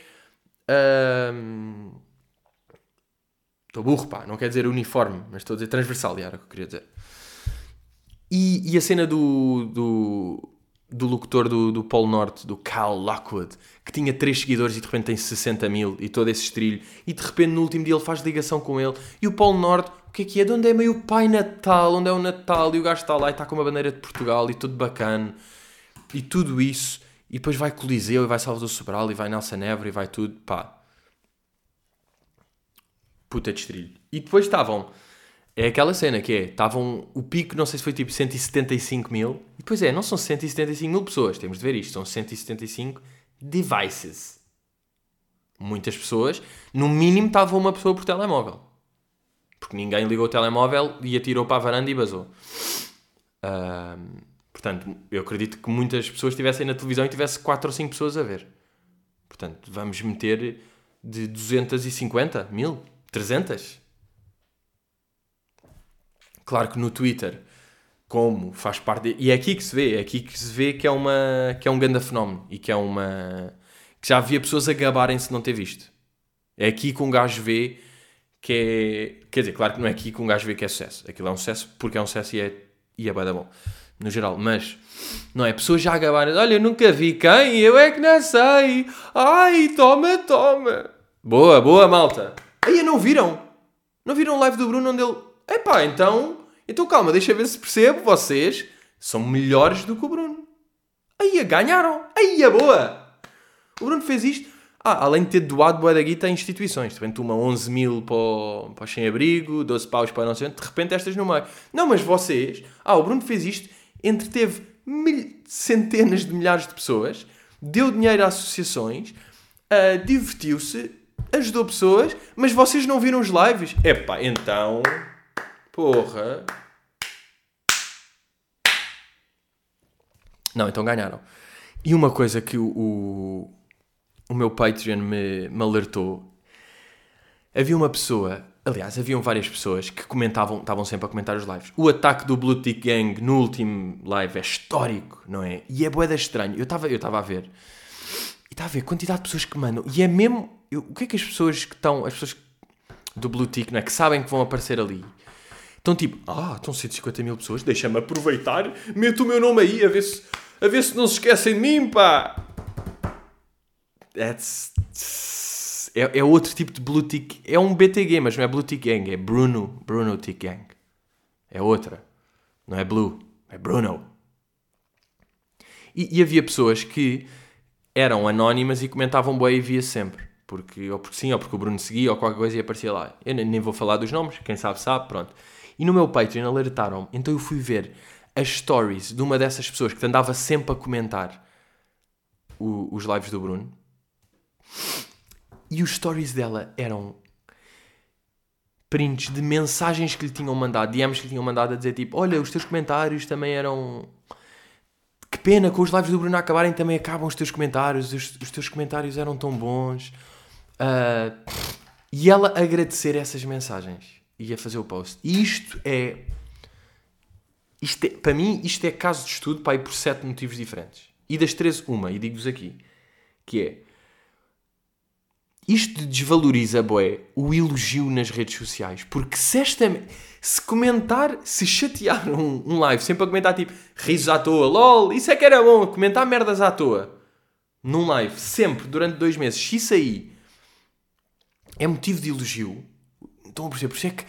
estou um, burro pá não quer dizer uniforme mas estou a dizer transversal era o que eu queria dizer. E, e a cena do, do, do locutor do, do Polo Norte, do Cal Lockwood, que tinha 3 seguidores e de repente tem 60 mil e todo esse estrilho, e de repente no último dia ele faz ligação com ele, e o Polo Norte, o que é que é? De onde é meio Pai Natal, onde é o Natal, e o gajo está lá e está com uma bandeira de Portugal e tudo bacana, e tudo isso, e depois vai Coliseu, e vai Salvador Sobral, e vai Nelson Évora, e vai tudo, pá. Puta de estrilho. E depois estavam é aquela cena que é, estavam, o pico não sei se foi tipo 175 mil, e depois é, não são 175 mil pessoas, temos de ver isto, são 175 devices. Muitas pessoas, no mínimo estava uma pessoa por telemóvel. Porque ninguém ligou o telemóvel e atirou para a varanda e basou. Uh, portanto, eu acredito que muitas pessoas estivessem na televisão e tivesse 4 ou 5 pessoas a ver. Portanto, vamos meter de 250 mil? 300? Claro que no Twitter, como faz parte. De... E é aqui que se vê, é aqui que se vê que é, uma, que é um grande fenómeno e que é uma. que já havia pessoas a gabarem-se de não ter visto. É aqui que um gajo vê que é. Quer dizer, claro que não é aqui que um gajo vê que é sucesso. Aquilo é um sucesso porque é um sucesso e é, e é bem da bom. No geral, mas não é? Pessoas já gabarem. Olha, eu nunca vi quem, eu é que não sei. Ai, toma, toma. Boa, boa, malta. Aí não viram? Não viram o live do Bruno onde ele Epá, então. Então calma, deixa ver se percebo. Vocês são melhores do que o Bruno. Aí ganharam. Aí a boa. O Bruno fez isto. Ah, além de ter doado boa da guita a instituições. De repente uma 11 mil para, o, para o sem-abrigo, 12 paus para não sei De repente estas no meio. Não, mas vocês... Ah, o Bruno fez isto. Entreteve mil, centenas de milhares de pessoas. Deu dinheiro a associações. Uh, divertiu-se. Ajudou pessoas. Mas vocês não viram os lives? Epá, então... Porra. Não, então ganharam. E uma coisa que o, o, meu Patreon me, me alertou. Havia uma pessoa, aliás, haviam várias pessoas que comentavam, estavam sempre a comentar os lives. O ataque do Blue Tick Gang no último live é histórico, não é? E é boeda estranho. Eu estava eu a ver. E estava a ver a quantidade de pessoas que mandam. E é mesmo. Eu, o que é que as pessoas que estão. As pessoas do Blue Tick, não é? Que sabem que vão aparecer ali Estão tipo, ah, estão 150 mil pessoas, deixa-me aproveitar, meto o meu nome aí, a ver se, a ver se não se esquecem de mim, pá. That's... É, é outro tipo de Blue Tick. É um BTG, mas não é Blue Tick Gang, é Bruno, Bruno Tick Gang. É outra. Não é Blue, é Bruno. E, e havia pessoas que eram anónimas e comentavam boa e via sempre. Porque, ou porque sim, ou porque o Bruno seguia, ou qualquer coisa e aparecia lá. Eu nem vou falar dos nomes, quem sabe sabe, pronto. E no meu Patreon alertaram então eu fui ver as stories de uma dessas pessoas que andava sempre a comentar o, os lives do Bruno. E os stories dela eram prints de mensagens que lhe tinham mandado, DMs que lhe tinham mandado a dizer tipo: Olha, os teus comentários também eram. Que pena, com os lives do Bruno acabarem também acabam os teus comentários, os, os teus comentários eram tão bons. Uh, e ela agradecer essas mensagens ia fazer o post. E isto é, isto é, para mim, isto é caso de estudo para ir por sete motivos diferentes. E das três, uma, e digo-vos aqui, que é isto desvaloriza, boé, o elogio nas redes sociais. Porque se esta. Se comentar, se chatear um, um live, sempre a comentar tipo risos à toa, lol, isso é que era bom, comentar merdas à toa. Num live, sempre, durante dois meses, se isso aí é motivo de elogio, Estão a perceber? Por isso é que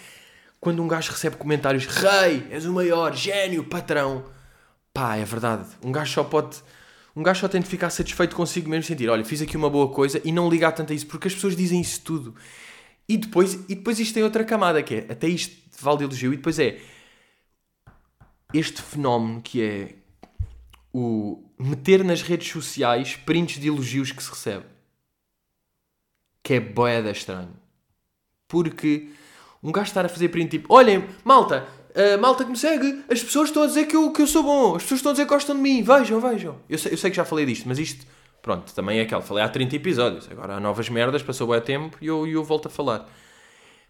quando um gajo recebe comentários Rei, és o maior, gênio, patrão. Pá, é verdade. Um gajo só pode. Um gajo só tem de ficar satisfeito consigo mesmo sentir, olha, fiz aqui uma boa coisa e não ligar tanto a isso, porque as pessoas dizem isso tudo. E depois, e depois isto tem outra camada, que é, até isto vale de elogio, e depois é este fenómeno que é o meter nas redes sociais prints de elogios que se recebe. Que é boeda estranho. Porque um gajo estar a fazer print tipo: olhem, malta, uh, malta que me segue, as pessoas estão a dizer que eu, que eu sou bom, as pessoas estão a dizer que gostam de mim, vejam, vejam. Eu sei, eu sei que já falei disto, mas isto, pronto, também é aquela. Falei há 30 episódios, agora há novas merdas, passou bem tempo e eu, eu volto a falar.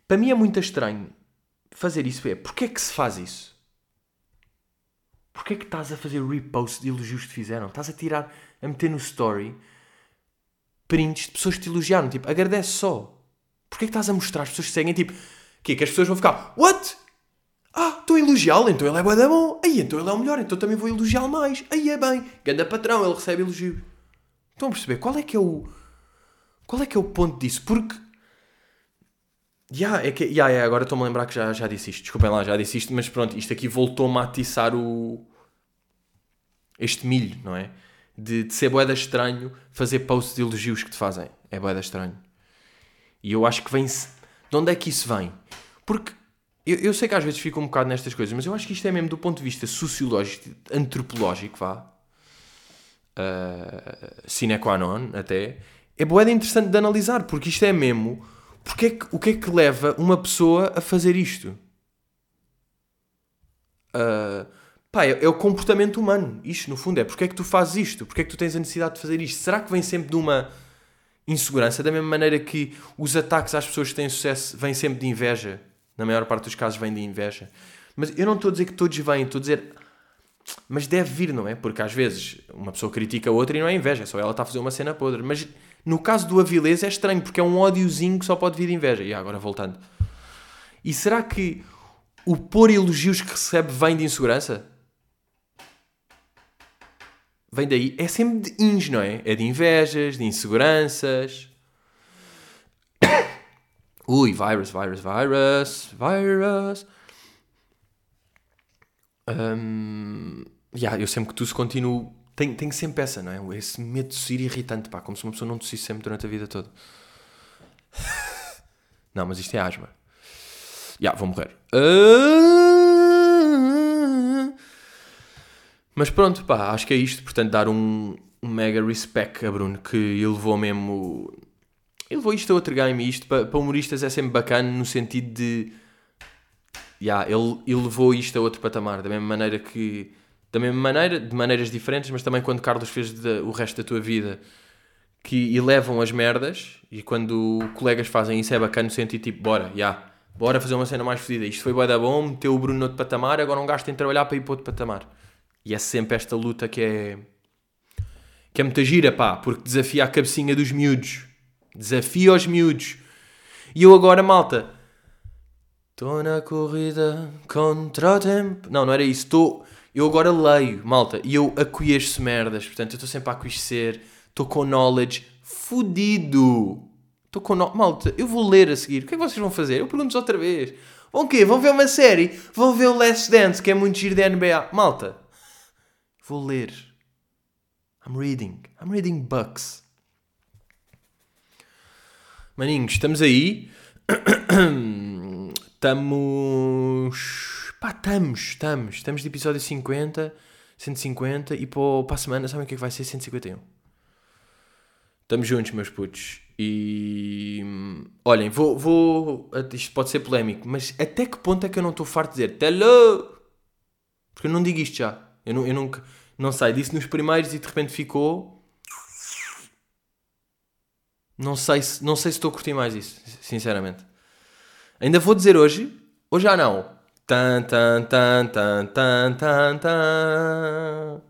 Para mim é muito estranho fazer isso. É, porquê é que se faz isso? Porquê é que estás a fazer repost de elogios que te fizeram? Estás a tirar, a meter no story prints de pessoas que te elogiaram. Tipo, agradece só. Porquê que estás a mostrar as pessoas que seguem? Tipo, que que as pessoas vão ficar, what? Ah, estou a elogiá-lo, então ele é bué bom. Aí, então ele é o melhor, então também vou elogiá-lo mais. Aí é bem. Ganda patrão, ele recebe elogios. Estão a perceber? Qual é que é o... Qual é que é o ponto disso? Porque... Yeah, é que, yeah, yeah, agora estou-me a lembrar que já, já disse isto. Desculpem lá, já disse isto, mas pronto, isto aqui voltou-me a atiçar o... Este milho, não é? De, de ser boeda estranho fazer posts de elogios que te fazem. É boeda estranho. E eu acho que vem-se. De onde é que isso vem? Porque Eu, eu sei que às vezes fico um bocado nestas coisas, mas eu acho que isto é mesmo do ponto de vista sociológico, antropológico, vá. Uh, sine qua non, até. É boeda interessante de analisar, porque isto é mesmo. Porque é que, o que é que leva uma pessoa a fazer isto? Uh, pá, é, é, o comportamento humano. Isto, no fundo, é porque é que tu fazes isto? Porque é que tu tens a necessidade de fazer isto? Será que vem sempre de uma insegurança? Da mesma maneira que os ataques às pessoas que têm sucesso vêm sempre de inveja? Na maior parte dos casos vem de inveja. Mas eu não estou a dizer que todos vêm, estou a dizer. Mas deve vir, não é? Porque às vezes uma pessoa critica a outra e não é inveja, é só ela está a fazer uma cena podre. Mas no caso do Avilés é estranho, porque é um ódiozinho que só pode vir de inveja. E agora voltando. E será que o pôr elogios que recebe vem de insegurança? Vem daí. É sempre de ins, não é? É de invejas, de inseguranças. (coughs) Ui, virus, virus, virus, virus. Um, yeah, eu sempre que tosse continuo. Tenho, tenho sempre essa, não é? Esse medo de tossir irritante, pá, como se uma pessoa não tossisse sempre durante a vida toda. (laughs) não, mas isto é asma. Já, yeah, vou morrer. Uh... Mas pronto, pá, acho que é isto. Portanto, dar um, um mega respect a Bruno, que ele levou mesmo ele levou isto a outro game e isto para, para humoristas é sempre bacana no sentido de. Yeah, ele, levou isto a outro patamar, da mesma maneira que. Da mesma maneira, de maneiras diferentes, mas também quando Carlos fez de, o resto da tua vida que elevam as merdas e quando colegas fazem isso é bacana no sentido tipo, bora, já, yeah, bora fazer uma cena mais fodida. Isto foi bué da bom, meteu o Bruno no outro patamar, agora não gastem trabalhar para ir para outro patamar. E é sempre esta luta que é. que é muita gira, pá, porque desafia a cabecinha dos miúdos. Desafio aos miúdos. E eu agora, malta. Estou na corrida contra o tempo. Não, não era isso. Estou. Eu agora leio, malta. E eu aconheço merdas. Portanto, eu estou sempre a conhecer. Estou com knowledge fudido. Estou com. No... Malta, eu vou ler a seguir. O que é que vocês vão fazer? Eu pergunto-vos outra vez. Vão o quê? Vão ver uma série? Vão ver o Last Dance, que é muito giro da NBA. Malta, vou ler. I'm reading. I'm reading books. Maninhos, estamos aí. (clears throat) estamos. Pá, estamos, estamos. Estamos de episódio 50, 150 e para, a semana, sabem o que é que vai ser? 151. Estamos juntos, meus putos. E. Olhem, vou, vou. Isto pode ser polémico, mas até que ponto é que eu não estou farto de dizer hello? Porque eu não digo isto já. Eu, não, eu nunca. Não sei, disse nos primeiros e de repente ficou. Não sei se, não sei se estou a curtir mais isso, sinceramente. Ainda vou dizer hoje, ou já não. Tan, tan, tan, tan, tan, tan, tan.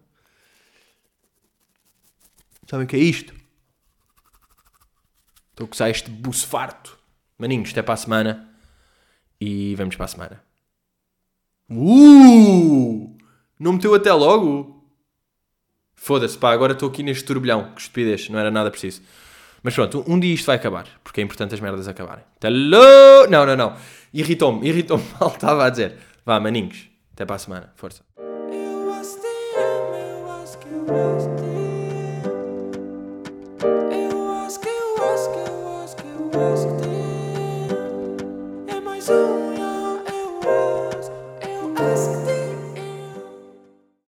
Sabem o que é isto? Estou a gostar este buço farto. Maninhos, até para a semana. E vamos para a semana. Uh! Não meteu até logo? Foda-se, pá, agora estou aqui neste turbilhão. Que estupidez, não era nada preciso. Mas pronto, um dia isto vai acabar, porque é importante as merdas acabarem. Hello! Não, não, não. Irritou-me, irritou-me (laughs) mal, estava a dizer. Vá, maninhos, até para a semana. Força.